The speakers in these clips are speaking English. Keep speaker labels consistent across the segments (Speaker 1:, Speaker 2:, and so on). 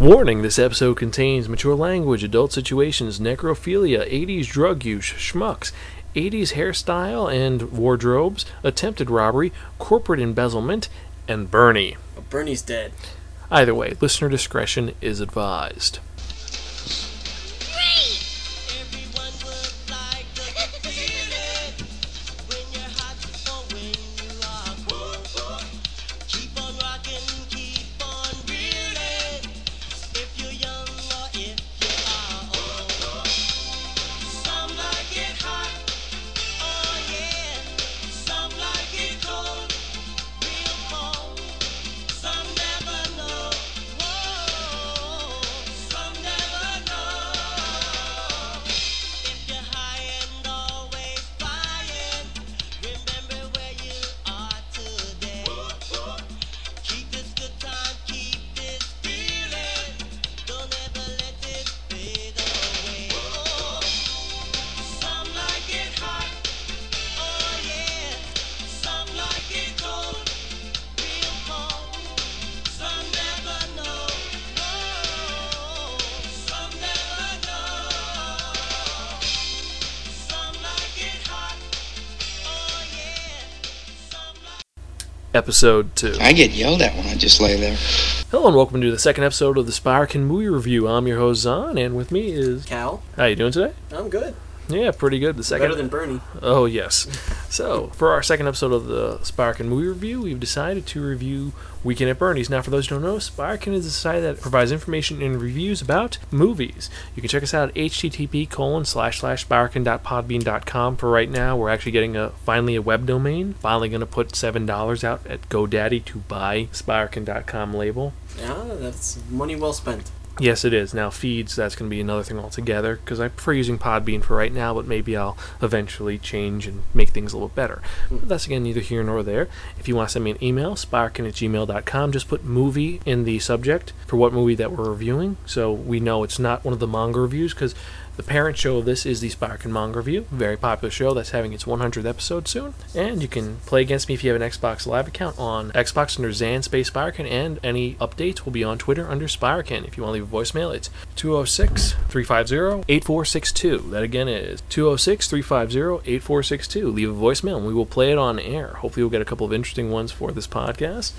Speaker 1: Warning this episode contains mature language, adult situations, necrophilia, 80s drug use, schmucks, 80s hairstyle and wardrobes, attempted robbery, corporate embezzlement, and Bernie.
Speaker 2: Bernie's dead.
Speaker 1: Either way, listener discretion is advised. Episode 2.
Speaker 3: I get yelled at when I just lay there.
Speaker 1: Hello and welcome to the second episode of the Sparkin Movie Review. I'm your host Zon, and with me is...
Speaker 2: Cal,
Speaker 1: How you doing today?
Speaker 2: I'm good.
Speaker 1: Yeah, pretty good. The second...
Speaker 2: Better than Bernie.
Speaker 1: Oh, yes. So, for our second episode of the Sparkin Movie Review, we've decided to review Weekend at Bernie's. Now, for those who don't know, Sparkin is a site that provides information and reviews about movies. You can check us out at http colon slash slash sparkin.podbean.com. For right now, we're actually getting a finally a web domain. Finally going to put $7 out at GoDaddy to buy sparkin.com label.
Speaker 2: Yeah, that's money well spent.
Speaker 1: Yes, it is. Now, feeds, that's going to be another thing altogether, because I prefer using Podbean for right now, but maybe I'll eventually change and make things a little better. But that's, again, neither here nor there. If you want to send me an email, sparkin at gmail.com, just put movie in the subject for what movie that we're reviewing, so we know it's not one of the manga reviews, because the parent show of this is the Sparkin Manga Review, very popular show that's having its 100th episode soon. And you can play against me if you have an Xbox Live account on Xbox under Zan Space Sparkin, and any updates will be on Twitter under Sparkin. If you want to leave a voicemail, it's 206 350 8462. That again is 206 350 8462. Leave a voicemail and we will play it on air. Hopefully, we'll get a couple of interesting ones for this podcast.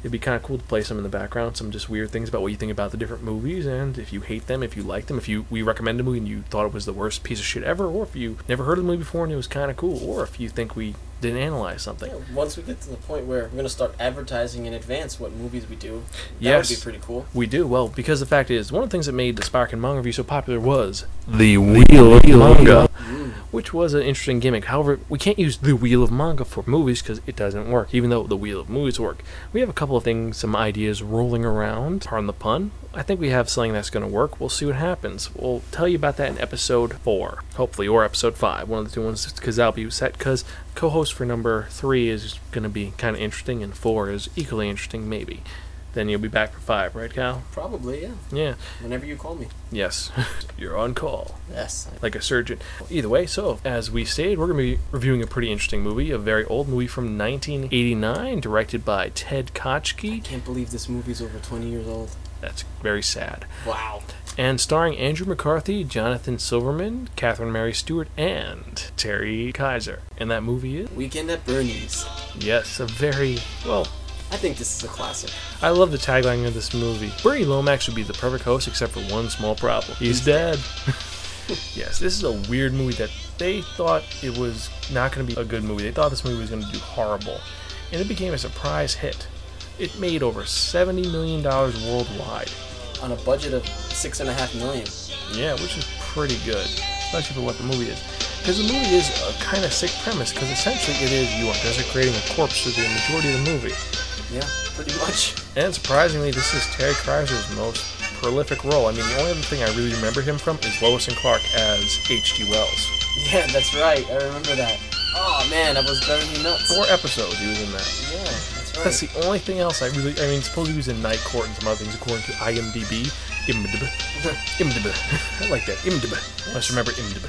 Speaker 1: It'd be kind of cool to play some in the background, some just weird things about what you think about the different movies, and if you hate them, if you like them, if you we recommend a movie and you thought it was the worst piece of shit ever, or if you never heard of the movie before and it was kind of cool, or if you think we didn't analyze something.
Speaker 2: Yeah, once we get to the point where we're going to start advertising in advance what movies we do, that
Speaker 1: Yes.
Speaker 2: would be pretty cool.
Speaker 1: We do well because the fact is one of the things that made the Sparkin Manga review so popular was the Wheel of Manga, which was an interesting gimmick. However, we can't use the Wheel of Manga for movies because it doesn't work. Even though the Wheel of Movies work, we have a couple of things, some ideas rolling around. Pardon the pun. I think we have something that's going to work. We'll see what happens. We'll tell you about that in episode four, hopefully, or episode five, one of the two ones, because that'll be set. Because co-host for number three is going to be kind of interesting, and four is equally interesting, maybe. Then you'll be back for five, right, Cal?
Speaker 2: Probably, yeah.
Speaker 1: Yeah.
Speaker 2: Whenever you call me.
Speaker 1: Yes. You're on call,
Speaker 2: Yes.
Speaker 1: like a surgeon. Either way, so as we stated, we're going to be reviewing a pretty interesting movie, a very old movie from 1989, directed by Ted Kotcheff.
Speaker 2: Can't believe this movie's over 20 years old.
Speaker 1: That's very sad.
Speaker 2: Wow.
Speaker 1: And starring Andrew McCarthy, Jonathan Silverman, Catherine Mary Stewart, and Terry Kiser. And that movie is,
Speaker 2: Weekend at Bernie's.
Speaker 1: yes, a very, well,
Speaker 2: I think this is a classic.
Speaker 1: I love the tagline of this movie. Bernie Lomax would be the perfect host except for one small problem. He's dead. yes, this is a weird movie that they thought it was not going to be a good movie. They thought this movie was going to do horrible. And it became a surprise hit. It made over $70 million worldwide.
Speaker 2: On a budget of six and a half million.
Speaker 1: Yeah, which is pretty good, especially for what the movie is. Because the movie is a kind of sick premise, because essentially it is you are desecrating a corpse through the majority of the movie.
Speaker 2: Yeah, pretty much.
Speaker 1: And surprisingly, this is Terry Kiser's most prolific role. I mean, the only other thing I really remember him from is Lois and Clark as H.G. Wells.
Speaker 2: Yeah, that's right. I remember that. Oh man, I was driving me nuts.
Speaker 1: Four episodes he was in that.
Speaker 2: Yeah, that's right.
Speaker 1: That's the only thing else I really. I mean, suppose he was in Night Court and some other things according to IMDb. IMDb. IMDb. I like that. IMDb. Let's remember IMDb.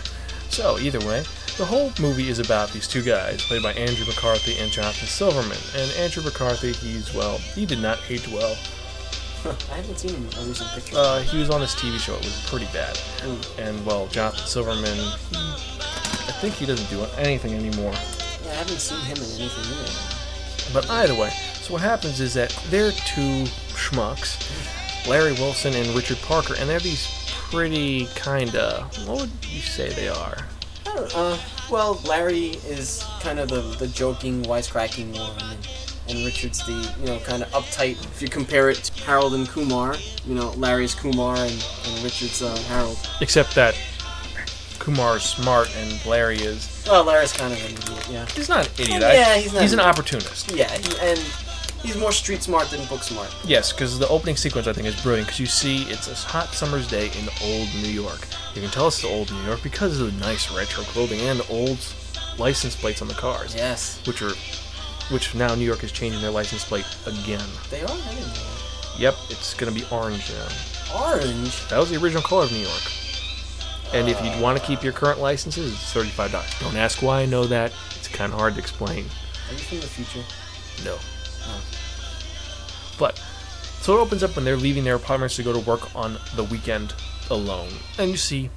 Speaker 1: So either way, the whole movie is about these two guys played by Andrew McCarthy and Jonathan Silverman. And Andrew McCarthy, he's well, he did not age well.
Speaker 2: I haven't seen him in a recent picture.
Speaker 1: Uh, he was on this TV show. It was pretty bad.
Speaker 2: Mm.
Speaker 1: And well, Jonathan Silverman, he, I think he doesn't do anything anymore.
Speaker 2: yeah, I haven't seen him in anything either.
Speaker 1: But either way, so what happens is that they're two schmucks, Larry Wilson and Richard Parker, and they're these pretty kinda. What would you say they are?
Speaker 2: Uh, well, Larry is kind of the, the joking, wisecracking one, and, and Richard's the, you know, kind of uptight. If you compare it to Harold and Kumar, you know, Larry's Kumar and, and Richard's uh, Harold.
Speaker 1: Except that Kumar's smart and Larry is.
Speaker 2: Well, Larry's kind of an idiot, yeah.
Speaker 1: He's not an idiot.
Speaker 2: Yeah,
Speaker 1: I-
Speaker 2: he's not-
Speaker 1: He's an opportunist.
Speaker 2: Yeah, he, and he's more street smart than book smart.
Speaker 1: Yes, because the opening sequence I think is brilliant. Because you see, it's a hot summer's day in old New York. You can tell it's the old New York because of the nice retro clothing and old license plates on the cars,
Speaker 2: Yes,
Speaker 1: which are, which now New York is changing their license plate again.
Speaker 2: they are.
Speaker 1: Yep, it's gonna be orange now.
Speaker 2: Orange.
Speaker 1: That was the original color of New York. And if you want to keep your current licenses, it's thirty-five dollars. Don't ask why I know that. It's kind of hard to explain.
Speaker 2: Are you from the future?
Speaker 1: No.
Speaker 2: Oh.
Speaker 1: But so it opens up when they're leaving their apartments to go to work on the weekend alone, and you see,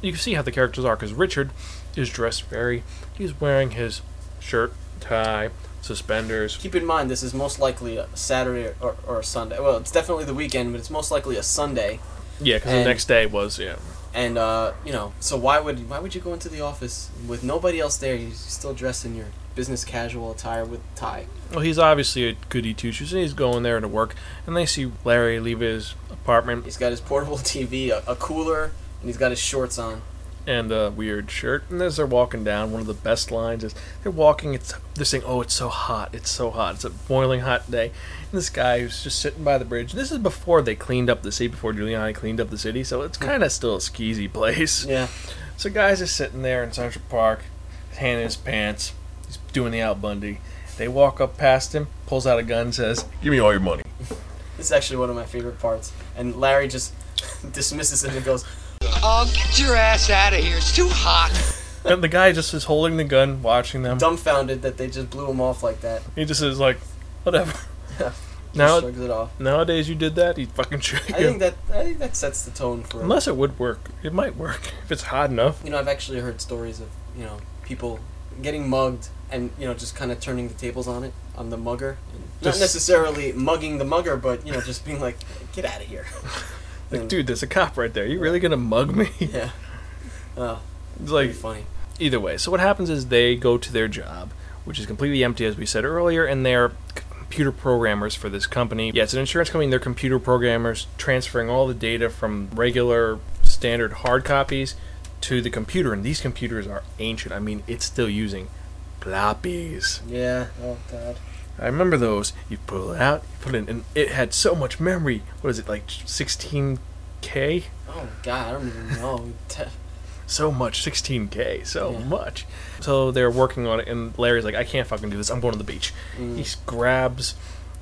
Speaker 1: you can see how the characters are because Richard is dressed very. He's wearing his shirt, tie, suspenders.
Speaker 2: Keep in mind, this is most likely a Saturday or, or a Sunday. Well, it's definitely the weekend, but it's most likely a Sunday.
Speaker 1: Yeah, because the next day was yeah.
Speaker 2: And uh, you know, so why would why would you go into the office with nobody else there? You're still dressed in your business casual attire with tie.
Speaker 1: Well, he's obviously a goody two shoes, and he's going there to work. And they see Larry leave his apartment
Speaker 2: He's got his portable TV, a, a cooler, and he's got his shorts on.
Speaker 1: and a weird shirt. And as they're walking down, one of the best lines is they're walking. It's they're saying, "Oh, it's so hot! It's so hot! It's a boiling hot day." And this guy who's just sitting by the bridge. This is before they cleaned up the city, before Giuliani cleaned up the city, so it's kind of still a skeezy place.
Speaker 2: Yeah.
Speaker 1: So guys are sitting there in Central Park, hand in his pants. He's doing the Al Bundy. They walk up past him, pulls out a gun, says, "Give me all your money."
Speaker 2: This is actually one of my favorite parts. And Larry just dismisses him and goes,
Speaker 4: Oh, get your ass out of here. It's too hot.
Speaker 1: And the guy just is holding the gun, watching them.
Speaker 2: dumbfounded that they just blew him off like that.
Speaker 1: He just is like, whatever.
Speaker 2: Yeah.
Speaker 1: Now
Speaker 2: Shrugs it off.
Speaker 1: nowadays you did that, he'd fucking shoot you.
Speaker 2: I think that I think that sets the tone for.
Speaker 1: Unless it would work, it might work if it's hot enough.
Speaker 2: You know, I've actually heard stories of you know people getting mugged and you know just kind of turning the tables on it on the mugger. Not necessarily mugging the mugger, but you know just being like, get out of here.
Speaker 1: Like,
Speaker 2: And-
Speaker 1: dude, there's a cop right there. You really gonna mug me?
Speaker 2: Yeah. Oh,
Speaker 1: It's like
Speaker 2: funny.
Speaker 1: either way. So what happens is they go to their job, which is completely empty, as we said earlier, and they're computer programmers for this company. Yeah, it's an insurance company. They're computer programmers transferring all the data from regular standard hard copies to the computer, and these computers are ancient. I mean, it's still using floppies.
Speaker 2: Yeah. Oh God.
Speaker 1: I remember those. You pull it out, you put it in, and it had so much memory. What is it, like 16K?
Speaker 2: Oh God. I don't even know.
Speaker 1: So much, 16K, so
Speaker 2: Yeah.
Speaker 1: much. So they're working on it, and Larry's like, I can't fucking do this. I'm going to the beach.
Speaker 2: Mm.
Speaker 1: He grabs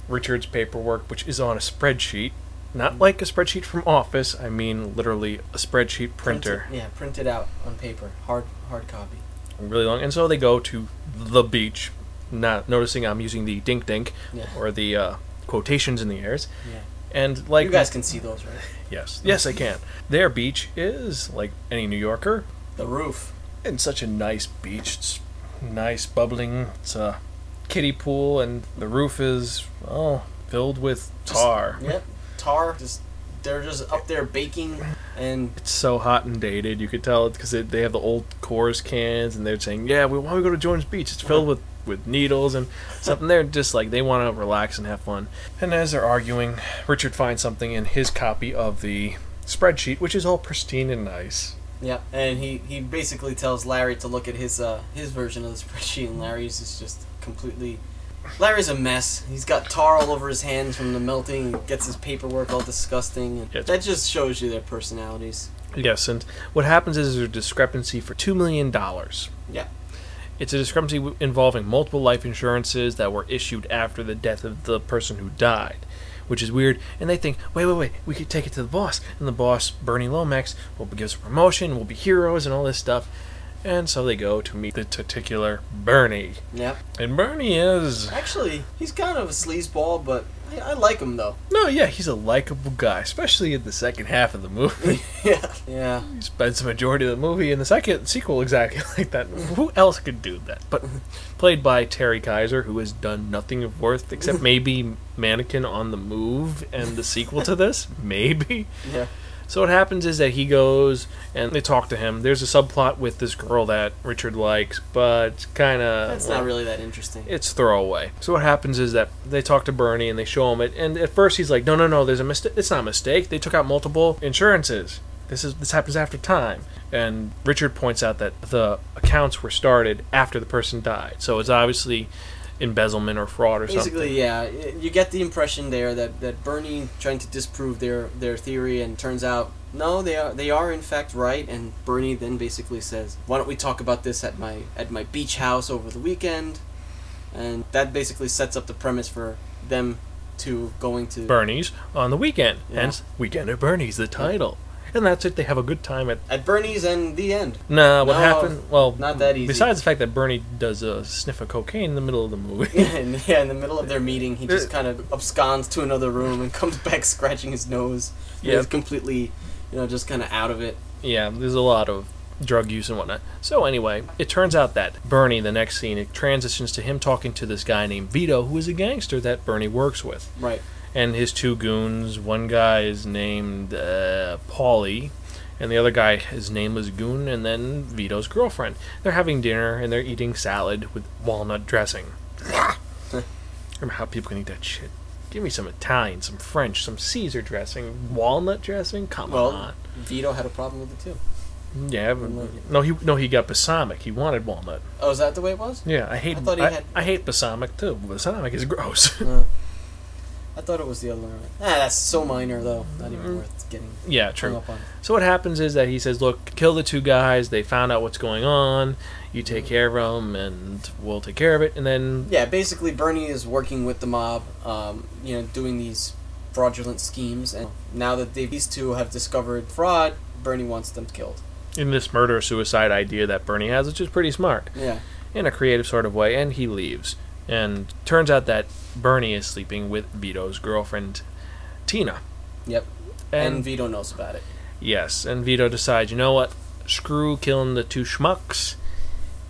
Speaker 1: Richard's paperwork, which is on a spreadsheet. Not like a spreadsheet from Office, I mean literally a spreadsheet printer.
Speaker 2: Print it- yeah. Print it out on paper. Hard hard copy.
Speaker 1: Really long. And so they go to the beach, not noticing I'm using the dink dink
Speaker 2: Yeah.
Speaker 1: or the uh, quotations in the airs.
Speaker 2: Yeah.
Speaker 1: And like
Speaker 2: you guys can see those, right?
Speaker 1: Yes, yes, I can. Their beach is like any New Yorker,
Speaker 2: The roof.
Speaker 1: and such a nice beach. It's nice, bubbling. It's a kiddie pool, and the roof is oh filled with
Speaker 2: Just-
Speaker 1: tar.
Speaker 2: Yep. Tar. Just they're just up there baking and
Speaker 1: It's so hot and dated. You could tell it because they have the old Coors cans, and they're saying, "Yeah, we want to go to Jones Beach. It's filled with with needles and something." They're just like they want to relax and have fun. And as they're arguing, Richard finds something in his copy of the spreadsheet, which is all pristine and nice.
Speaker 2: yeah, and he he basically tells Larry to look at his uh his version of the spreadsheet, and Larry's is just completely. Larry's a mess. He's got tar all over his hands from the melting. He gets his paperwork all disgusting. And
Speaker 1: Yeah.
Speaker 2: that just shows you their personalities.
Speaker 1: Yes, and what happens is there's a discrepancy for two million dollars.
Speaker 2: Yeah.
Speaker 1: It's a discrepancy involving multiple life insurances that were issued after the death of the person who died, which is weird. And they think, wait, wait, wait, we could take it to the boss, and the boss, Bernie Lomax, will give us a promotion, we'll be heroes, and all this stuff. And so they go to meet the titular Bernie.
Speaker 2: Yep.
Speaker 1: And Bernie is.
Speaker 2: Actually, he's kind of a sleazeball, but I, I like him though.
Speaker 1: No, yeah, he's a likable guy, especially in the second half of the movie.
Speaker 2: yeah. Yeah.
Speaker 1: he spends the majority of the movie in the second sequel exactly like that. Who else could do that? But played by Terry Kiser, who has done nothing of worth except maybe Mannequin on the Move and the sequel to this. Maybe.
Speaker 2: Yeah.
Speaker 1: So what happens is that he goes and they talk to him. There's a subplot with this girl that Richard likes, but kind of
Speaker 2: That's not really that interesting.
Speaker 1: it's throwaway. So what happens is that they talk to Bernie and they show him it, and at first he's like, "No, no, no, there's a mistake. It's not a mistake. They took out multiple insurances. This is this happens after time." And Richard points out that the accounts were started after the person died, so it's obviously embezzlement or fraud or
Speaker 2: Basically,
Speaker 1: something.
Speaker 2: Basically, yeah, you get the impression there that, that Bernie trying to disprove their, their theory, and turns out no, they are they are in fact right. And Bernie then basically says, "Why don't we talk about this at my at my beach house over the weekend?" And that basically sets up the premise for them to going to
Speaker 1: Bernie's on the weekend,
Speaker 2: Yeah.
Speaker 1: hence Weekend at Bernie's, the title. And that's it. They have a good time at
Speaker 2: at Bernie's and the end.
Speaker 1: Nah, what
Speaker 2: No,
Speaker 1: happened? Well,
Speaker 2: not that easy.
Speaker 1: Besides the fact that Bernie does a sniff of cocaine in the middle of the movie.
Speaker 2: and yeah, in the middle of their meeting, he just uh, kind of absconds to another room and comes back scratching his nose.
Speaker 1: Yeah.
Speaker 2: He's completely, you know, just kind of out of it.
Speaker 1: yeah, there's a lot of drug use and whatnot. So anyway, it turns out that Bernie, the next scene, it transitions to him talking to this guy named Vito, who is a gangster that Bernie works with,
Speaker 2: Right.
Speaker 1: And his two goons. One guy is named uh, Paulie. And the other guy, his nameless goon, and then Vito's girlfriend. They're having dinner and they're eating salad with walnut dressing. Remember how people can eat that shit? Give me some Italian, some French, some Caesar dressing, walnut dressing. Come
Speaker 2: Well,
Speaker 1: on.
Speaker 2: Vito had a problem with it too.
Speaker 1: Yeah, but-
Speaker 2: Wouldn't like it.
Speaker 1: no, he no, he got balsamic. He wanted walnut.
Speaker 2: Oh, is that the way it was?
Speaker 1: Yeah, I hate.
Speaker 2: I
Speaker 1: I,
Speaker 2: thought he had-
Speaker 1: I hate balsamic too. Balsamic is gross.
Speaker 2: Uh, I thought it was the other one. Ah, that's so minor though. Not even worth getting
Speaker 1: yeah, true.
Speaker 2: up on.
Speaker 1: So what happens is that he says, "Look, kill the two guys. They found out what's going on. You take care of them, and we'll take care of it." And then
Speaker 2: Yeah, basically Bernie is working with the mob, um, you know, doing these fraudulent schemes, and now that they, these two have discovered fraud, Bernie wants them killed.
Speaker 1: in this murder suicide idea that Bernie has, which is pretty smart
Speaker 2: Yeah.
Speaker 1: in a creative sort of way, and he leaves. And turns out that Bernie is sleeping with Vito's girlfriend, Tina.
Speaker 2: Yep. And,
Speaker 1: And,
Speaker 2: Vito knows about it.
Speaker 1: yes, and Vito decides, you know what? Screw killing the two schmucks.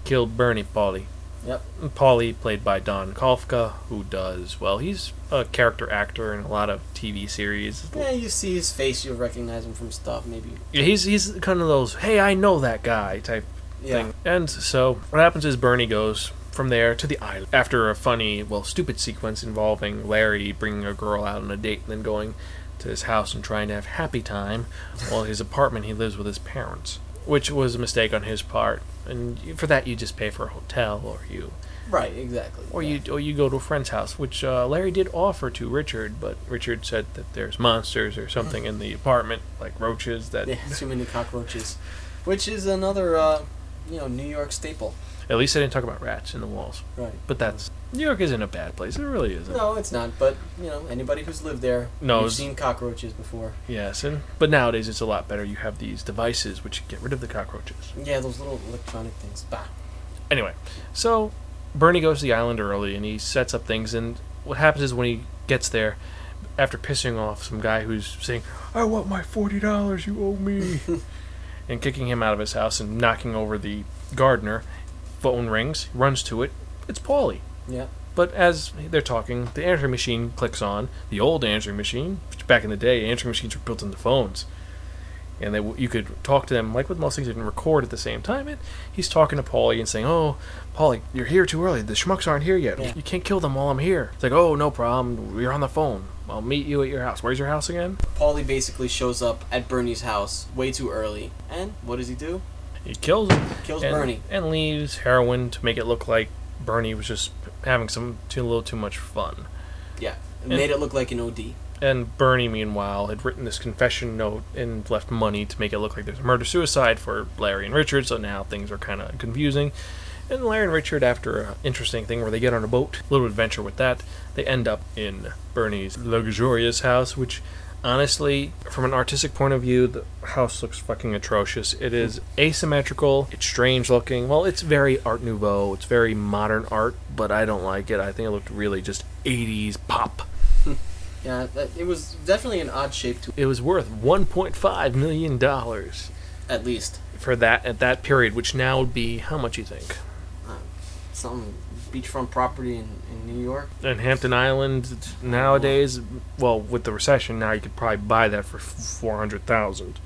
Speaker 1: Kill Bernie Paulie.
Speaker 2: Yep.
Speaker 1: Paulie, played by Don Calfa, who does well. He's a character actor in a lot of TV series.
Speaker 2: Yeah, you see his face, you'll recognize him from stuff, maybe.
Speaker 1: Yeah, he's he's kind of those "Hey, I know that guy" type
Speaker 2: Yeah.
Speaker 1: thing. And so what happens is Bernie goes from there to the island after a funny, well, stupid sequence involving Larry bringing a girl out on a date and then going to his house and trying to have happy time, while his apartment he lives with his parents, which was a mistake on his part. And for that, you just pay for a hotel, or you
Speaker 2: Right, exactly.
Speaker 1: or
Speaker 2: yeah.
Speaker 1: you or you go to a friend's house, which uh, Larry did offer to Richard, but Richard said that there's monsters or something in the apartment, like roaches. That
Speaker 2: Yeah, too many cockroaches. Which is another, uh, you know, New York staple.
Speaker 1: At least I didn't talk about rats in the walls.
Speaker 2: Right.
Speaker 1: But that's New York isn't a bad place. It really isn't.
Speaker 2: No, it's not. But you know, anybody who's lived there,
Speaker 1: Knows.
Speaker 2: you've seen cockroaches before.
Speaker 1: Yes, and but nowadays it's a lot better. You have these devices which get rid of the cockroaches.
Speaker 2: Yeah, those little electronic things. Bah.
Speaker 1: Anyway, so Bernie goes to the island early and he sets up things. And what happens is when he gets there, after pissing off some guy who's saying, "I want my forty dollars you owe me," and kicking him out of his house and knocking over the gardener, phone rings. He runs to it. It's Paulie.
Speaker 2: Yeah.
Speaker 1: But as they're talking, the answering machine clicks on. The old answering machine, back in the day, answering machines were built into phones, and they you could talk to them like with most things, you can record at the same time. And he's talking to Paulie and saying, "Oh, Paulie, you're here too early. The schmucks aren't here yet.
Speaker 2: Yeah.
Speaker 1: You can't kill them while I'm here." It's like, "Oh, no problem. We're on the phone. I'll meet you at your house. Where's your house again?"
Speaker 2: Paulie basically shows up at Bernie's house way too early, and what does he do?
Speaker 1: He kills him.
Speaker 2: Kills
Speaker 1: and,
Speaker 2: Bernie.
Speaker 1: and leaves heroin to make it look like Bernie was just having some too little too much fun.
Speaker 2: Yeah,
Speaker 1: And-
Speaker 2: made it look like an OD.
Speaker 1: And Bernie, meanwhile, had written this confession note and left money to make it look like there's a murder suicide for Larry and Richard, so now things are kind of confusing. And Larry and Richard, after an interesting thing where they get on a boat, little adventure with that, they end up in Bernie's luxurious house, which Honestly, from an artistic point of view, the house looks fucking atrocious. It is asymmetrical. It's strange looking. Well, it's very Art Nouveau. It's very modern art, but I don't like it. I think it looked really just 80s pop.
Speaker 2: Yeah, that, it was definitely an odd shape to
Speaker 1: It was worth 1.5 million dollars
Speaker 2: at least.
Speaker 1: for that at that period, which now would be how much you think?
Speaker 2: Uh, Some beachfront property in, in New York.
Speaker 1: And Hampton Island nowadays, well, with the recession now, you could probably buy that for four hundred thousand.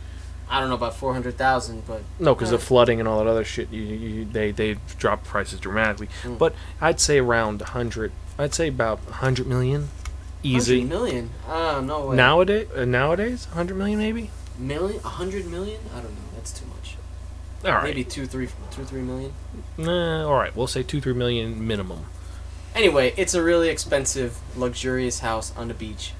Speaker 2: I don't know about four hundred thousand, but
Speaker 1: No, because
Speaker 2: Yeah.
Speaker 1: of flooding and all that other shit, you, you, they they dropped prices dramatically.
Speaker 2: Mm.
Speaker 1: But I'd say around a hundred. I'd say about a hundred million, easy.
Speaker 2: 100 million. Ah, no way.
Speaker 1: Nowadays, uh, nowadays, hundred million maybe.
Speaker 2: million, a hundred million? I don't know. That's too much.
Speaker 1: All right,
Speaker 2: Maybe two, three, two, three million.
Speaker 1: Nah, all right. We'll say two, three million minimum.
Speaker 2: Anyway, it's a really expensive, luxurious house on the beach.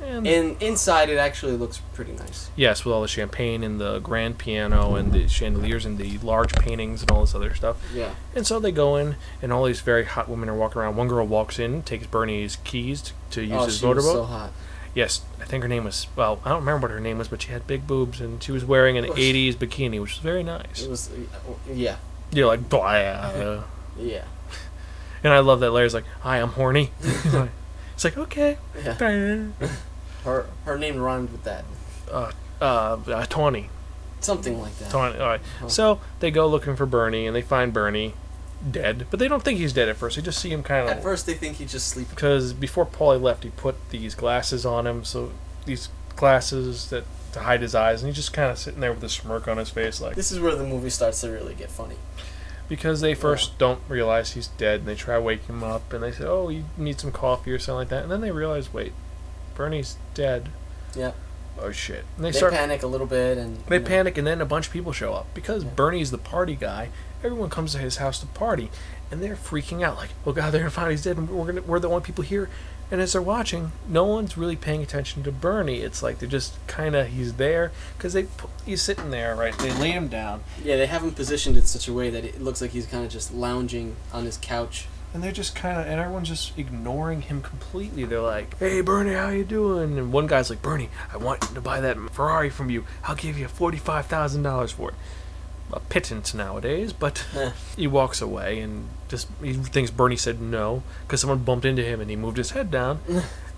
Speaker 1: And
Speaker 2: And inside, it actually looks pretty nice.
Speaker 1: yes, with all the champagne and the grand piano and the chandeliers and the large paintings and all this other stuff.
Speaker 2: Yeah.
Speaker 1: And so they go in, and all these very hot women are walking around. One girl walks in, takes Bernie's keys t- to use
Speaker 2: oh,
Speaker 1: his
Speaker 2: she was
Speaker 1: motorboat.
Speaker 2: so hot.
Speaker 1: Yes, I think her name was. Well, I don't remember what her name was, but she had big boobs, and she was wearing an
Speaker 2: Oh,
Speaker 1: '80s bikini, which was very nice.
Speaker 2: It was, yeah,
Speaker 1: You're like, blah. uh,
Speaker 2: yeah,
Speaker 1: And I love that Larry's like, "Hi, I'm horny." it's like, okay,
Speaker 2: yeah. Her her name rhymed with that.
Speaker 1: uh, uh, uh, Tawny.
Speaker 2: Something like that.
Speaker 1: Tawny. All right.
Speaker 2: Oh.
Speaker 1: So they go looking for Bernie, and they find Bernie dead, but they don't think he's dead at first. They just see him kind of.
Speaker 2: At first, they think he's just sleeping.
Speaker 1: because before Paulie left, he put these glasses on him, so these glasses that to hide his eyes, and he's just kind of sitting there with a smirk on his face, like
Speaker 2: This is where the movie starts to really get funny.
Speaker 1: because they first don't realize he's dead, and they try to wake him up, and they say, "Oh, you need some coffee or something like that," and then they realize, wait, Bernie's dead.
Speaker 2: Yeah.
Speaker 1: Oh shit! And they,
Speaker 2: They
Speaker 1: start
Speaker 2: panic a little bit and
Speaker 1: They
Speaker 2: you know,
Speaker 1: panic, and then a bunch of people show up because
Speaker 2: Yeah.
Speaker 1: Bernie's the party guy. Everyone comes to his house to party, and they're freaking out, like, "Oh God, they're gonna find he's dead, and we're gonna we're the only people here." And as they're watching, no one's really paying attention to Bernie. It's like they're just kind of he's there because they he's sitting there, right? They lay him down,
Speaker 2: Yeah, they have him positioned in such a way that it looks like he's kind of just lounging on his couch.
Speaker 1: and they're just kind of and everyone's just ignoring him completely. They're like, "Hey, Bernie, how you doing?" And one guy's like, "Bernie, I want to buy that Ferrari from you. I'll give you forty five thousand dollars for it." A pittance nowadays, but
Speaker 2: Eh.
Speaker 1: he walks away and just he thinks Bernie said no because someone bumped into him and he moved his head down,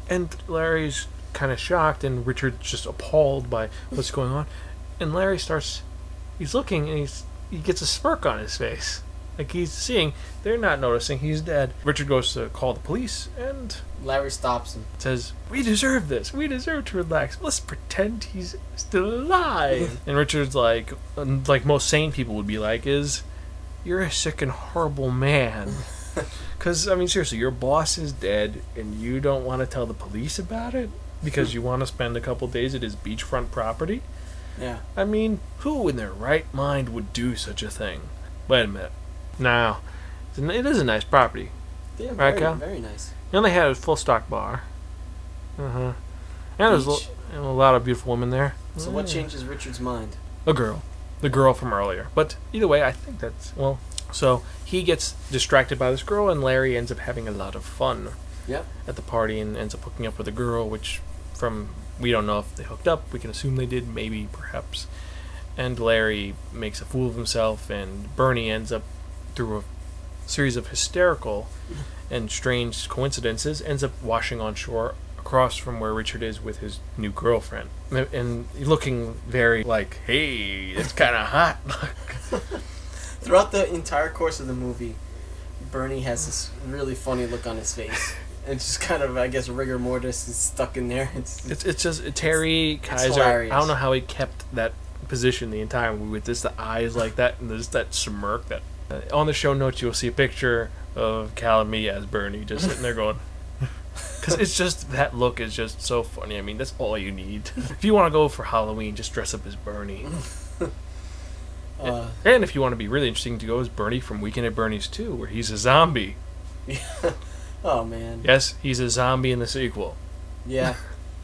Speaker 1: and Larry's kind of shocked and Richard's just appalled by what's going on, and Larry starts, he's looking and he's he gets a smirk on his face, like he's seeing they're not noticing he's dead. Richard goes to call the police and
Speaker 2: Larry stops him.
Speaker 1: says, "We deserve this. We deserve to relax. Let's pretend he's still alive." and Richard's like, like most sane people would be like, "Is you're a sick and horrible man." Because I mean, seriously, your boss is dead, and you don't want to tell the police about it because you want to spend a couple days at his beachfront property.
Speaker 2: Yeah.
Speaker 1: I mean, who in their right mind would do such a thing? Wait a minute. Now, it is a nice property.
Speaker 2: Yeah,
Speaker 1: Right,
Speaker 2: very, very nice.
Speaker 1: And they had a full stock bar. Uh huh. And there's a, and a lot of beautiful women there.
Speaker 2: So what changes Richard's mind?
Speaker 1: A girl. The girl from earlier. But either way, I think that's. Well, so he gets distracted by this girl, and Larry ends up having a lot of fun
Speaker 2: Yep.
Speaker 1: at the party and ends up hooking up with a girl, which, from. We don't know if they hooked up. We can assume they did, maybe, perhaps. And Larry makes a fool of himself, and Bernie ends up, through a series of hysterical and strange coincidences, ends up washing on shore across from where Richard is with his new girlfriend. And looking very like, hey, it's kind of hot.
Speaker 2: Throughout the entire course of the movie, Bernie has this really funny look on his face. And it's just kind of, I guess, rigor mortis is stuck in there. It's,
Speaker 1: It's it's just Terry Kiser.
Speaker 2: hilarious.
Speaker 1: I don't know how he kept that position the entire movie with just the eyes like that and just that smirk. That on the show notes you'll see a picture of Cal and me as Bernie just sitting there going. Because it's just that look is just so funny. I mean, that's all you need. if you want to go for Halloween, just dress up as Bernie.
Speaker 2: uh,
Speaker 1: And if you want to be really interesting, to go as Bernie from Weekend at Bernie's 2, where he's a zombie.
Speaker 2: oh man.
Speaker 1: Yes, he's a zombie in the sequel,
Speaker 2: Yeah.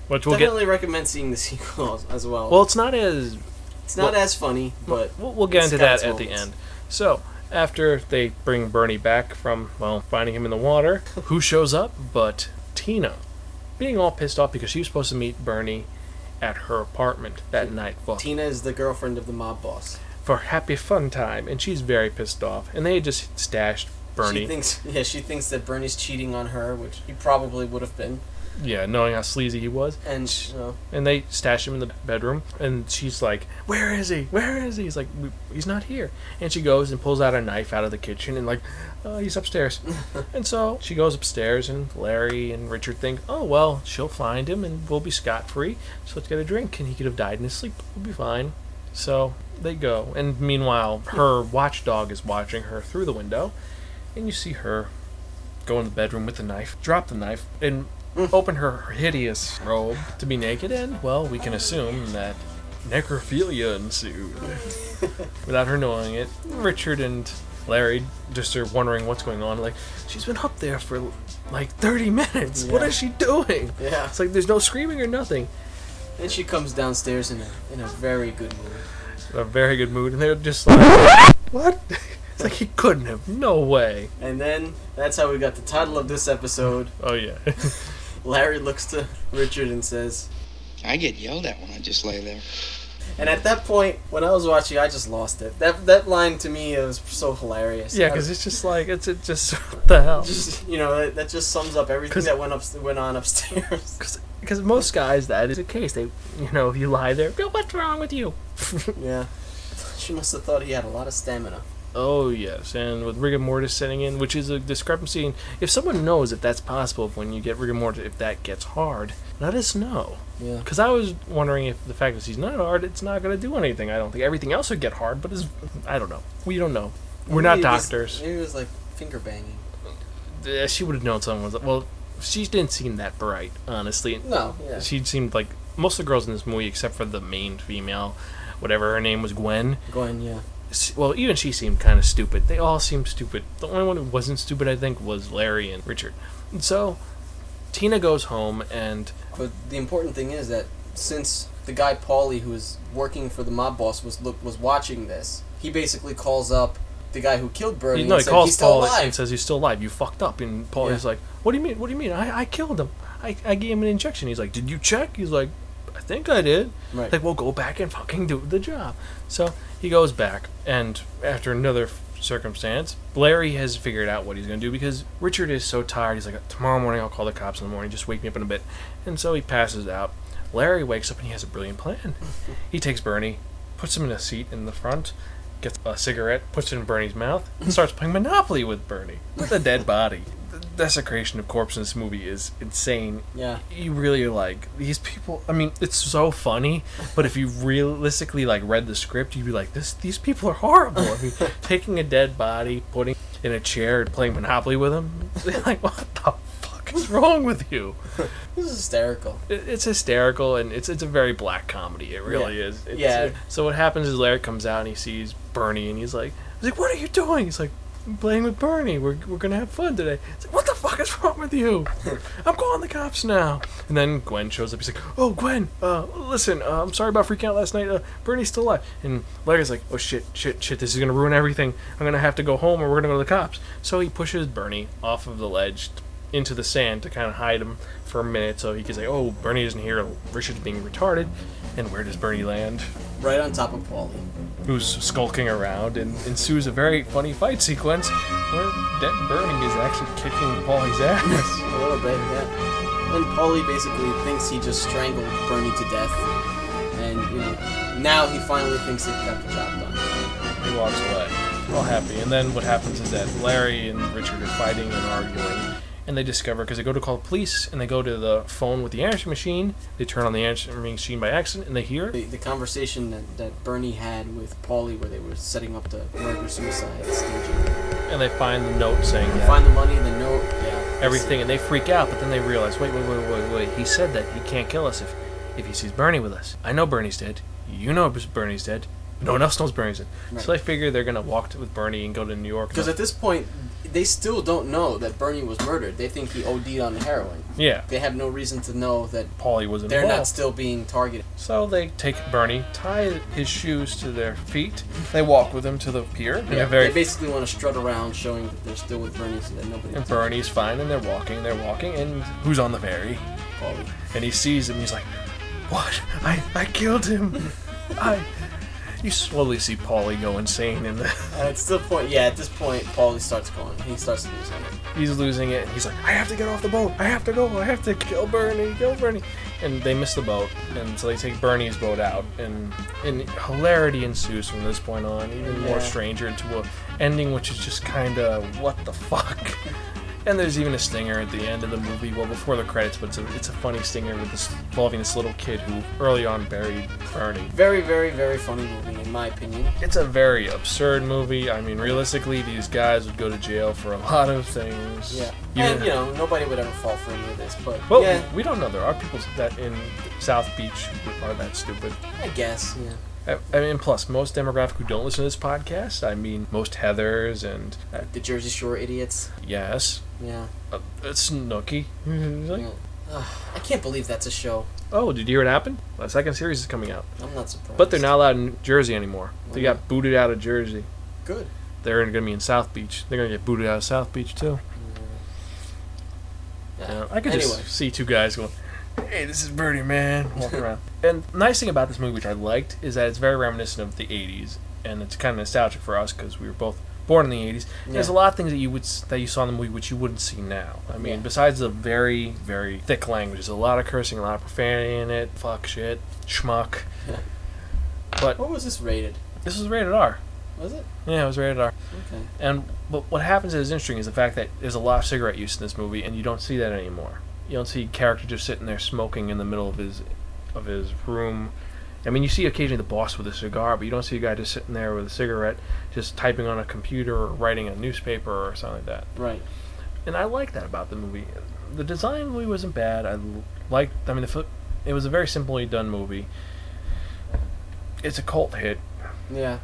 Speaker 1: which we'll get.
Speaker 2: Definitely recommend seeing the sequel as- well.
Speaker 1: Well, it's not as
Speaker 2: it's not
Speaker 1: well-
Speaker 2: as funny, but
Speaker 1: We'll, we'll get into that at the end. So, after they bring Bernie back from, well, finding him in the water, who shows up but Tina? Being all pissed off because she was supposed to meet Bernie at her apartment that night for,
Speaker 2: Tina is the girlfriend of the mob boss.
Speaker 1: for happy fun time, and she's very pissed off. And they had just stashed Bernie.
Speaker 2: She thinks, yeah, she thinks that Bernie's cheating on her, which he probably would have been.
Speaker 1: Yeah, knowing how sleazy he was.
Speaker 2: And you know,
Speaker 1: And they stash him in the bedroom, and she's like, "Where is he? Where is he?" He's like, "He's not here." And she goes and pulls out a knife out of the kitchen, and like, "Oh, he's upstairs." and so she goes upstairs, and Larry and Richard think, "Oh well, she'll find him, and we'll be scot free. So let's get a drink, and he could have died in his sleep. We'll be fine." So they go, and meanwhile, her watchdog is watching her through the window, and you see her go in the bedroom with the knife, drop the knife, and open her hideous robe to be naked, and, well, we can assume that necrophilia ensued. Without her knowing it, Richard and Larry just are wondering what's going on. Like, she's been up there for like 30 minutes. What
Speaker 2: Yeah.
Speaker 1: is she doing?
Speaker 2: yeah.
Speaker 1: It's like there's no screaming or nothing.
Speaker 2: And she comes downstairs in a in a very good mood.
Speaker 1: A very good mood, and they're just like, what? It's like he couldn't have. No way.
Speaker 2: And then that's how we got the title of this episode.
Speaker 1: Oh yeah.
Speaker 2: Larry looks to Richard and says,
Speaker 3: I get yelled at when I just lay there.
Speaker 2: and at that point, when I was watching, I just lost it. That that line to me was so hilarious.
Speaker 1: yeah, because it's just like it's it just what the hell.
Speaker 2: just you know that, that just sums up everything that went up went on upstairs.
Speaker 1: Because most guys, that is the case. They, you know, if you lie there, "Yo, what's wrong with you?
Speaker 2: yeah, she must have thought he had a lot of stamina.
Speaker 1: Oh yes, and with rigor mortis setting in, which is a discrepancy. And if someone knows if that's possible when you get rigor mortis, if that gets hard, let us know.
Speaker 2: Yeah.
Speaker 1: Because I was wondering if the fact that she's not hard, it's not going to do anything. I don't think everything else would get hard, but it's, I don't know. We don't know. We're not
Speaker 2: Maybe was-
Speaker 1: doctors.
Speaker 2: Maybe it was like finger banging.
Speaker 1: Uh, she would have known someone was well. She didn't seem that bright, honestly.
Speaker 2: No, yeah.
Speaker 1: She seemed like most of the girls in this movie, except for the main female, whatever her name was, Gwen.
Speaker 2: Gwen, yeah.
Speaker 1: Well, even she seemed kind of stupid. They all seemed stupid. The only one who wasn't stupid, I think, was Larry and Richard. And so, Tina goes home, and
Speaker 2: But the important thing is that since the guy Paulie, who was working for the mob boss, was look was watching this, he basically calls up the guy who killed Bernie
Speaker 1: no, he
Speaker 2: said,
Speaker 1: calls
Speaker 2: he's still alive.
Speaker 1: and says he's still alive. You fucked up. And Paul
Speaker 2: Yeah.
Speaker 1: like, "What do you mean? What do you mean? I, I killed him. I, I gave him an injection." He's like, "Did you check?" He's like, "I think I did."
Speaker 2: Right.
Speaker 1: Like, well, go back and fucking do the job. So he goes back, and after another circumstance, Larry has figured out what he's going to do because Richard is so tired. He's like, tomorrow morning I'll call the cops in the morning. Just wake me up in a bit. And so he passes out. Larry wakes up and he has a brilliant plan. he takes Bernie, puts him in a seat in the front, gets a cigarette, puts it in Bernie's mouth, and starts playing Monopoly with Bernie with a dead body. Desecration of corpse in this movie is insane
Speaker 2: yeah.
Speaker 1: you really like these people i mean it's so funny but if you realistically like read the script you'd be like this these people are horrible i mean taking a dead body putting in a chair and playing monopoly with him like what the fuck is wrong with you
Speaker 2: This is hysterical.
Speaker 1: it, it's hysterical and it's it's a very black comedy it really
Speaker 2: Yeah.
Speaker 1: is it's,
Speaker 2: Yeah.
Speaker 1: so what happens is larry comes out and he sees bernie and he's like he's like what are you doing he's like playing with Bernie. We're, we're gonna have fun today. It's like, what fuck is wrong with you? I'm calling the cops now. And then Gwen shows up. He's like, oh, Gwen, uh, listen, uh, I'm sorry about freaking out last night. Uh, Bernie's still alive. And Larry's like, oh shit, shit, shit, this is gonna ruin everything. I'm gonna have to go home or we're gonna go to the cops. So he pushes Bernie off of the ledge into the sand to kind of hide him for a minute so he can say, oh, Bernie isn't here. Richard's being retarded. And where does Bernie land?
Speaker 2: Right on top of Paulie.
Speaker 1: who's skulking around, and ensues a very funny fight sequence where Dead Bernie is actually kicking Paulie's ass.
Speaker 2: A little bit, yeah. And Paulie basically thinks he just strangled Bernie to death. And, you know, now he finally thinks he got the job done.
Speaker 1: he walks away, all happy. And then what happens is that Larry and Richard are fighting and arguing, and they discover because they go to call the police, and they go to the phone with the answering machine. They turn on the answering machine by accident, and they hear
Speaker 2: The, the conversation that, that Bernie had with Paulie where they were setting up the murder-suicide staging.
Speaker 1: and they find the note saying
Speaker 2: They
Speaker 1: that
Speaker 2: find the money, the note, yeah.
Speaker 1: everything, and they freak out. But then they realize, wait, wait, wait, wait, wait. He said that he can't kill us if if he sees Bernie with us. I know Bernie's dead. You know Bernie's dead. No one else knows Bernie's dead.
Speaker 2: Right.
Speaker 1: So they figure they're gonna walk to, with Bernie and go to New York.
Speaker 2: Because at this point, they still don't know that Bernie was murdered. They think he OD'd on heroin.
Speaker 1: yeah,
Speaker 2: They have no reason to know that
Speaker 1: Paulie was involved.
Speaker 2: they're not still being targeted.
Speaker 1: So they take Bernie, tie his shoes to their feet. They walk with him to the pier. in a very
Speaker 2: they basically want to strut around, showing that they're still with Bernie, so that nobody.
Speaker 1: and Bernie's fine, and they're walking, they're walking, and who's on the ferry?
Speaker 2: Paulie.
Speaker 1: And he sees him. He's like, What? I I killed him. I. You slowly see Paulie go insane in the.
Speaker 2: To the point, yeah, at this point, Paulie starts going. He starts losing it.
Speaker 1: He's losing it. and He's like, I have to get off the boat. I have to go. I have to kill Bernie. Kill Bernie. And they miss the boat, and so they take Bernie's boat out, and and hilarity ensues from this point on. Even more stranger into a ending, which is just kind of what the fuck. And there's even a stinger at the end of the movie, well before the credits, but it's a, it's a funny stinger with this involving this little kid who early on buried Bernie.
Speaker 2: Very, very, very funny movie, in my opinion.
Speaker 1: It's a very absurd movie. I mean, realistically, these guys would go to jail for a lot of things.
Speaker 2: Yeah.
Speaker 1: Even-
Speaker 2: and, you know, nobody would ever fall for any of this, but
Speaker 1: Well,
Speaker 2: yeah,
Speaker 1: we don't know. There are people that in South Beach who are that stupid.
Speaker 2: I guess, yeah.
Speaker 1: I, I mean, plus most demographic who don't listen to this podcast. I mean, most Heathers and uh,
Speaker 2: The Jersey Shore idiots.
Speaker 1: yes,
Speaker 2: Yeah.
Speaker 1: uh, uh, Snooki. Like,
Speaker 2: yeah. Ugh, I can't believe that's a show.
Speaker 1: Oh, did you hear what happened? The second series is coming out,
Speaker 2: I'm not surprised.
Speaker 1: but they're not allowed in Jersey anymore. They
Speaker 2: Mhm.
Speaker 1: got booted out of Jersey.
Speaker 2: good.
Speaker 1: They're going to be in South Beach. They're going to get booted out of South Beach too.
Speaker 2: Yeah.
Speaker 1: Yeah, I could
Speaker 2: anyway,
Speaker 1: just see two guys going, "Hey, this is Birdie Man," walking around. And the nice thing about this movie, which I liked, is that it's very reminiscent of the '80s, and it's kind of nostalgic for us because we were both born in the '80s. There's a lot of things that you would that you saw in the movie which you wouldn't see now. I mean,
Speaker 2: Yeah.
Speaker 1: besides the very very thick language, there's a lot of cursing, a lot of profanity in it. Fuck, shit, schmuck. But
Speaker 2: what was this rated?
Speaker 1: this was rated R.
Speaker 2: Was it?
Speaker 1: Yeah, it was rated R.
Speaker 2: Okay.
Speaker 1: And but what happens that is interesting is the fact that there's a lot of cigarette use in this movie, and you don't see that anymore. You don't see character just sitting there smoking in the middle of his of his room. I mean, you see occasionally the boss with a cigar, but you don't see a guy just sitting there with a cigarette, just typing on a computer or writing a newspaper or something like that.
Speaker 2: Right.
Speaker 1: And I like that about the movie. The design of the movie wasn't bad. I liked. I mean, the it was a very simply done movie. It's a cult hit.
Speaker 2: Yeah.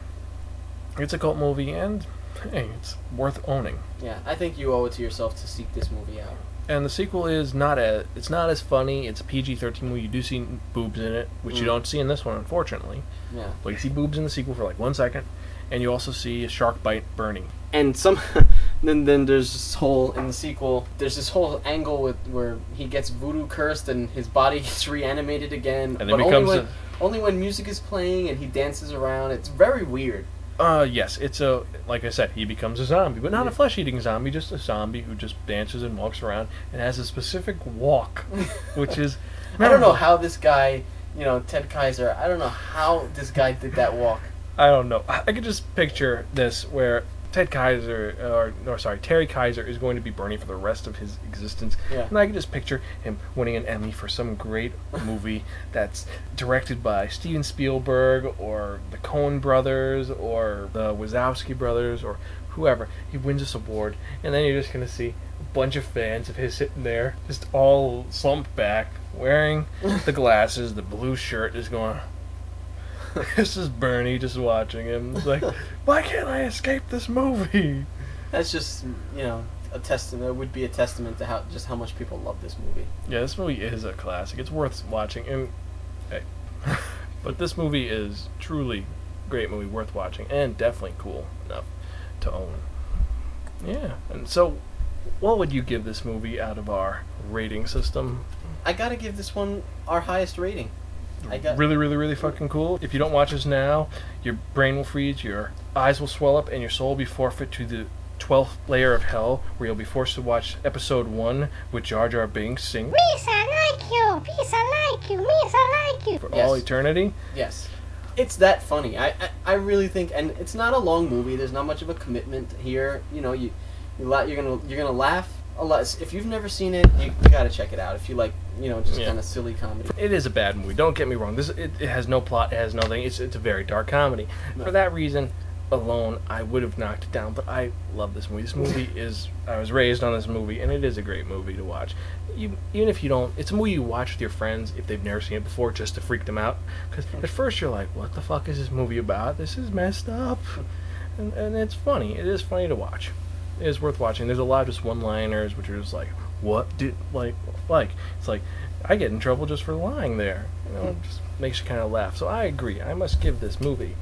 Speaker 1: It's a cult movie, and hey, it's worth owning.
Speaker 2: Yeah. I think you owe it to yourself to seek this movie out.
Speaker 1: And the sequel is not a. It's not as funny. It's a PG thirteen movie. You do see boobs in it, which you
Speaker 2: Mm.
Speaker 1: don't see in this one, unfortunately.
Speaker 2: Yeah.
Speaker 1: But you see boobs in the sequel for like one second, and you also see a shark bite Bernie.
Speaker 2: and some then then there's this whole in the sequel there's this whole angle with where he gets voodoo cursed and his body gets reanimated again
Speaker 1: And
Speaker 2: but
Speaker 1: becomes
Speaker 2: only when,
Speaker 1: a-
Speaker 2: only when music is playing and he dances around it's very weird
Speaker 1: Uh, yes, it's a like I said, he becomes a zombie, but not a flesh-eating zombie, just a zombie who just dances and walks around and has a specific walk, which is.
Speaker 2: i don't know how this guy you know ted kiser i don't know how this guy did that walk
Speaker 1: I don't know. I I could just picture this where Ted Kiser, uh, or, or sorry, Terry Kiser is going to be Bernie for the rest of his existence.
Speaker 2: Yeah.
Speaker 1: And I can just picture him winning an Emmy for some great movie that's directed by Steven Spielberg or the Coen brothers or the Wachowski brothers or whoever. He wins this award, and then you're just going to see a bunch of fans of his sitting there, just all slumped back, wearing the glasses, the blue shirt, just going, this is Bernie just watching him. It's like, why can't I escape this movie?
Speaker 2: that's just you know a testament it would be a testament to how just how much people love this movie
Speaker 1: Yeah, this movie is a classic. It's worth watching. And, hey. but this movie is truly great movie, worth watching, and definitely cool enough to own. Yeah. And so, what would you give this movie out of our rating system?
Speaker 2: i gotta give this one our highest rating
Speaker 1: Really, really, really fucking cool. If you don't watch us now, your brain will freeze, your eyes will swell up, and your soul will be forfeit to the 12th layer of hell, where you'll be forced to watch episode 1 with Jar Jar Binks sing
Speaker 5: Miss, I like you. Miss, I like you. Miss, I like you.
Speaker 1: for
Speaker 2: Yes.
Speaker 1: all eternity.
Speaker 2: Yes. It's that funny. I, I, I really think, and it's not a long movie. There's not much of a commitment here. You know, you, you la- you're gonna you're gonna laugh a lot. If you've never seen it, you, you gotta check it out. If you like, you know, just
Speaker 1: Yeah.
Speaker 2: kind of silly comedy.
Speaker 1: It is a bad movie. Don't get me wrong. This it, it has no plot. It has nothing. It's it's a very dark comedy. For that reason alone, I would have knocked it down. But I love this movie. This movie is. I was raised on this movie, and it is a great movie to watch. You, even if you don't, it's a movie you watch with your friends if they've never seen it before, just to freak them out. Because at first you're like, "What the fuck is this movie about? This is messed up," and and it's funny. It is funny to watch. It is worth watching. There's a lot of just one-liners, which are just like, "What did like like?" It's like I get in trouble just for lying there. You know, it just makes you kind of laugh. So I agree. I must give this movie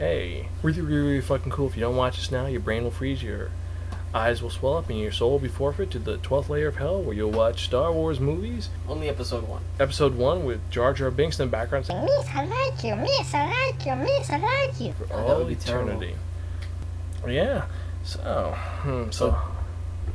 Speaker 1: a really, really, really fucking cool. If you don't watch this now, your brain will freeze. Your eyes will swell up and your soul will be forfeit to the 12th layer of hell where you'll watch Star Wars movies.
Speaker 2: Only episode one.
Speaker 1: Episode 1 with Jar Jar Binks in the background saying,
Speaker 5: Miss, I like you. Miss, I like you. Miss, I like you.
Speaker 1: for
Speaker 2: Oh,
Speaker 1: all
Speaker 2: would be terrible.
Speaker 1: eternity. Yeah. So, hmm, so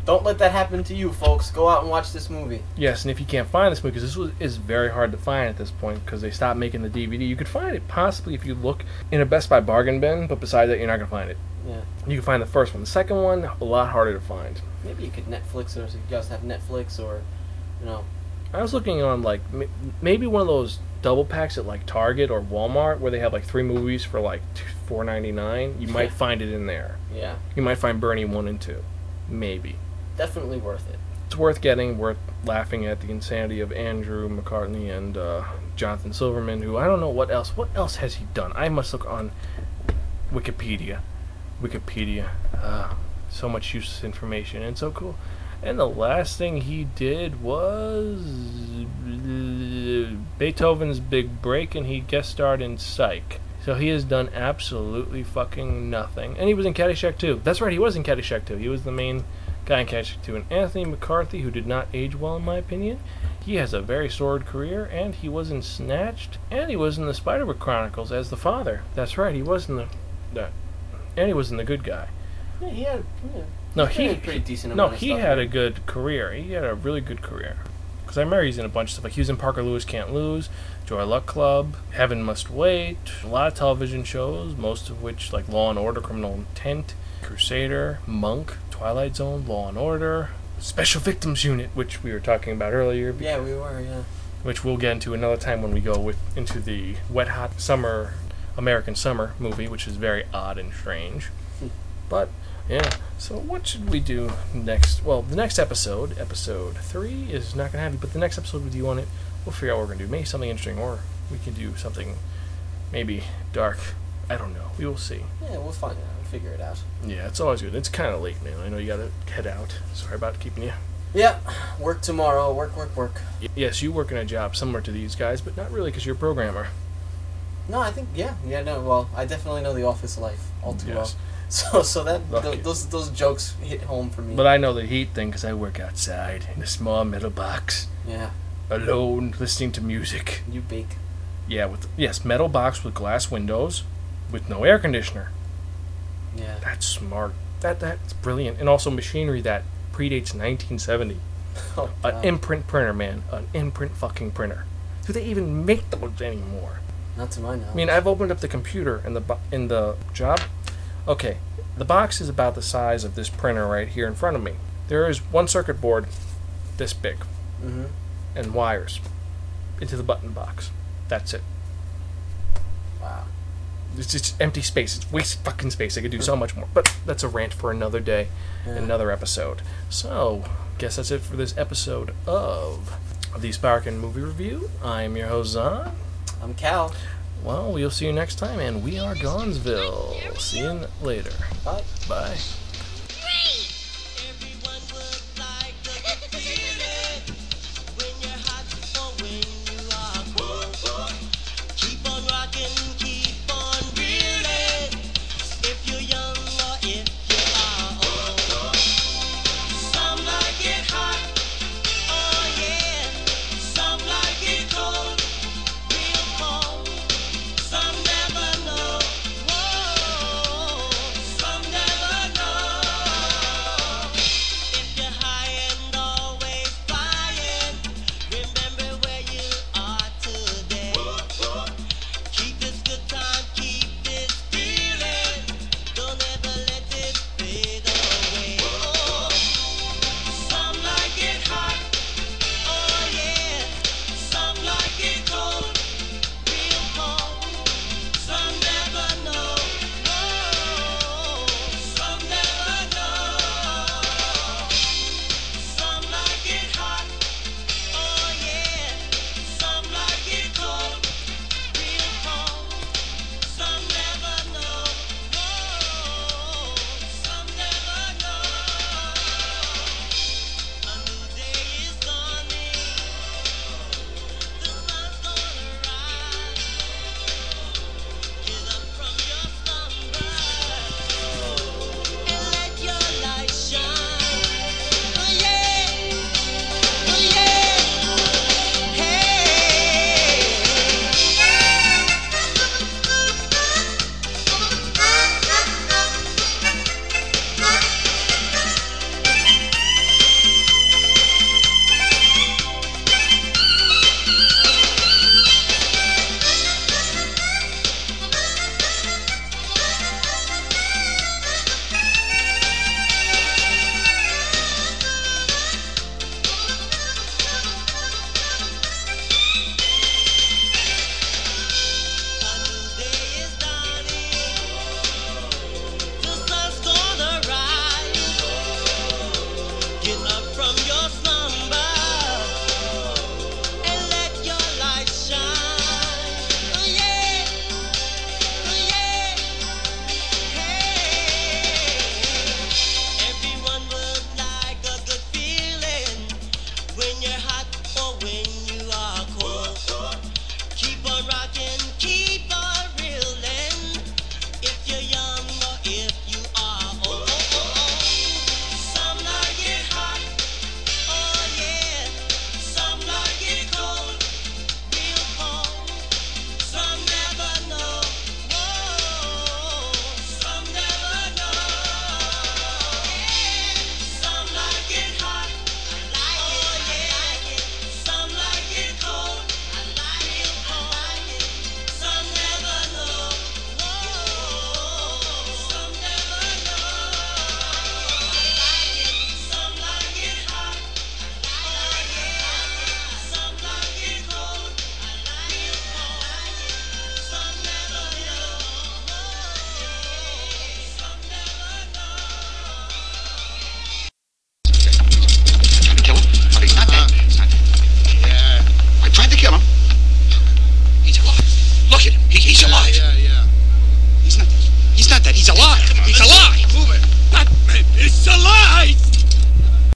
Speaker 2: Don't let that happen to you, folks. Go out and watch this movie.
Speaker 1: Yes, and if you can't find this movie, because this was, is very hard to find at this point, because they stopped making the DVD, you could find it possibly if you look in a Best Buy bargain bin, but besides that, you're not going to find it.
Speaker 2: Yeah.
Speaker 1: You can find the first one. The second one, a lot harder to find.
Speaker 2: Maybe you could Netflix or so you guys have Netflix or, you know.
Speaker 1: I was looking on, like, maybe one of those double packs at, like, Target or Walmart, where they have, like, three movies for, like, four ninety nine. You might find it in there.
Speaker 2: Yeah.
Speaker 1: You might find Bernie 1 and 2. Maybe.
Speaker 2: Definitely worth it.
Speaker 1: it's worth getting, worth laughing at the insanity of Andrew McCarthy and uh, Jonathan Silverman, who I don't know what else. What else has he done? I must look on Wikipedia. Wikipedia. Uh, so much useless information and so cool. And the last thing he did was uh, Beethoven's Big Break, and he guest starred in Psych. So he has done absolutely fucking nothing. And he was in Caddyshack 2. That's right, he was in Caddyshack 2. He was the main guy in Caddyshack 2. And Anthony McCarthy, who did not age well in my opinion, he has a very sordid career, and he was in Snatched, and he was in the Spiderwick Chronicles as the father. That's right, he was in the, the and he was in the good guy.
Speaker 2: Yeah, he had. Yeah.
Speaker 1: No,
Speaker 2: He
Speaker 1: he
Speaker 2: had a pretty decent
Speaker 1: no, he had a good career. He had a really good career. Because I remember he's in a bunch of stuff. Like he was in Parker Lewis Can't Lose, Joy Luck Club, Heaven Must Wait, a lot of television shows, most of which like Law and Order, Criminal Intent, Crusader, Monk, Twilight Zone, Law and Order, Special Victims Unit, which we were talking about earlier.
Speaker 2: Yeah, we were. Yeah.
Speaker 1: Which we'll get into another time when we go with into the Wet Hot Summer American Summer movie, which is very odd and strange. Hmm. But yeah, so what should we do next? Well, the next episode, episode three, is not gonna have you. But the next episode with you on it, we'll figure out what we're gonna do. Maybe something interesting, or we can do something maybe dark. I don't know. We will see.
Speaker 2: Yeah, we'll find out. We'll figure it out.
Speaker 1: Yeah, it's always good. It's kind of late, man. I know you gotta head out. Sorry about keeping you.
Speaker 2: Yeah. Work tomorrow. Work, work, work.
Speaker 1: Y- yes, you work in a job similar to these guys, but not really because you're a programmer.
Speaker 2: No, I think yeah, yeah. No, well, I definitely know the office life all too
Speaker 1: Yes.
Speaker 2: well. So, so that th- those those jokes hit home for me.
Speaker 1: But I know the heat thing because I work outside in a small metal box,
Speaker 2: yeah,
Speaker 1: alone, listening to music.
Speaker 2: you bake.
Speaker 1: Yeah, with yes, metal box with glass windows, with no air conditioner.
Speaker 2: Yeah.
Speaker 1: That's smart. That that's brilliant, and also machinery that predates 1970.
Speaker 2: Oh,
Speaker 1: An imprint printer, man, an imprint fucking printer. Do they even make those anymore?
Speaker 2: Not to my knowledge.
Speaker 1: I mean, I've opened up the computer in the in the job. Okay, the box is about the size of this printer right here in front of me. There is one circuit board this big
Speaker 2: hmm
Speaker 1: and wires into the button box. That's it.
Speaker 2: Wow.
Speaker 1: It's just empty space. It's waste fucking space. I could do so much more. But that's a rant for another day,
Speaker 2: Yeah.
Speaker 1: another episode. So, guess that's it for this episode of the Sparkin Movie Review. I'm your host, Zon.
Speaker 2: I'm Cal.
Speaker 1: Well, we'll see you next time, and we are Gonzville. See you later.
Speaker 2: Bye.
Speaker 1: Bye.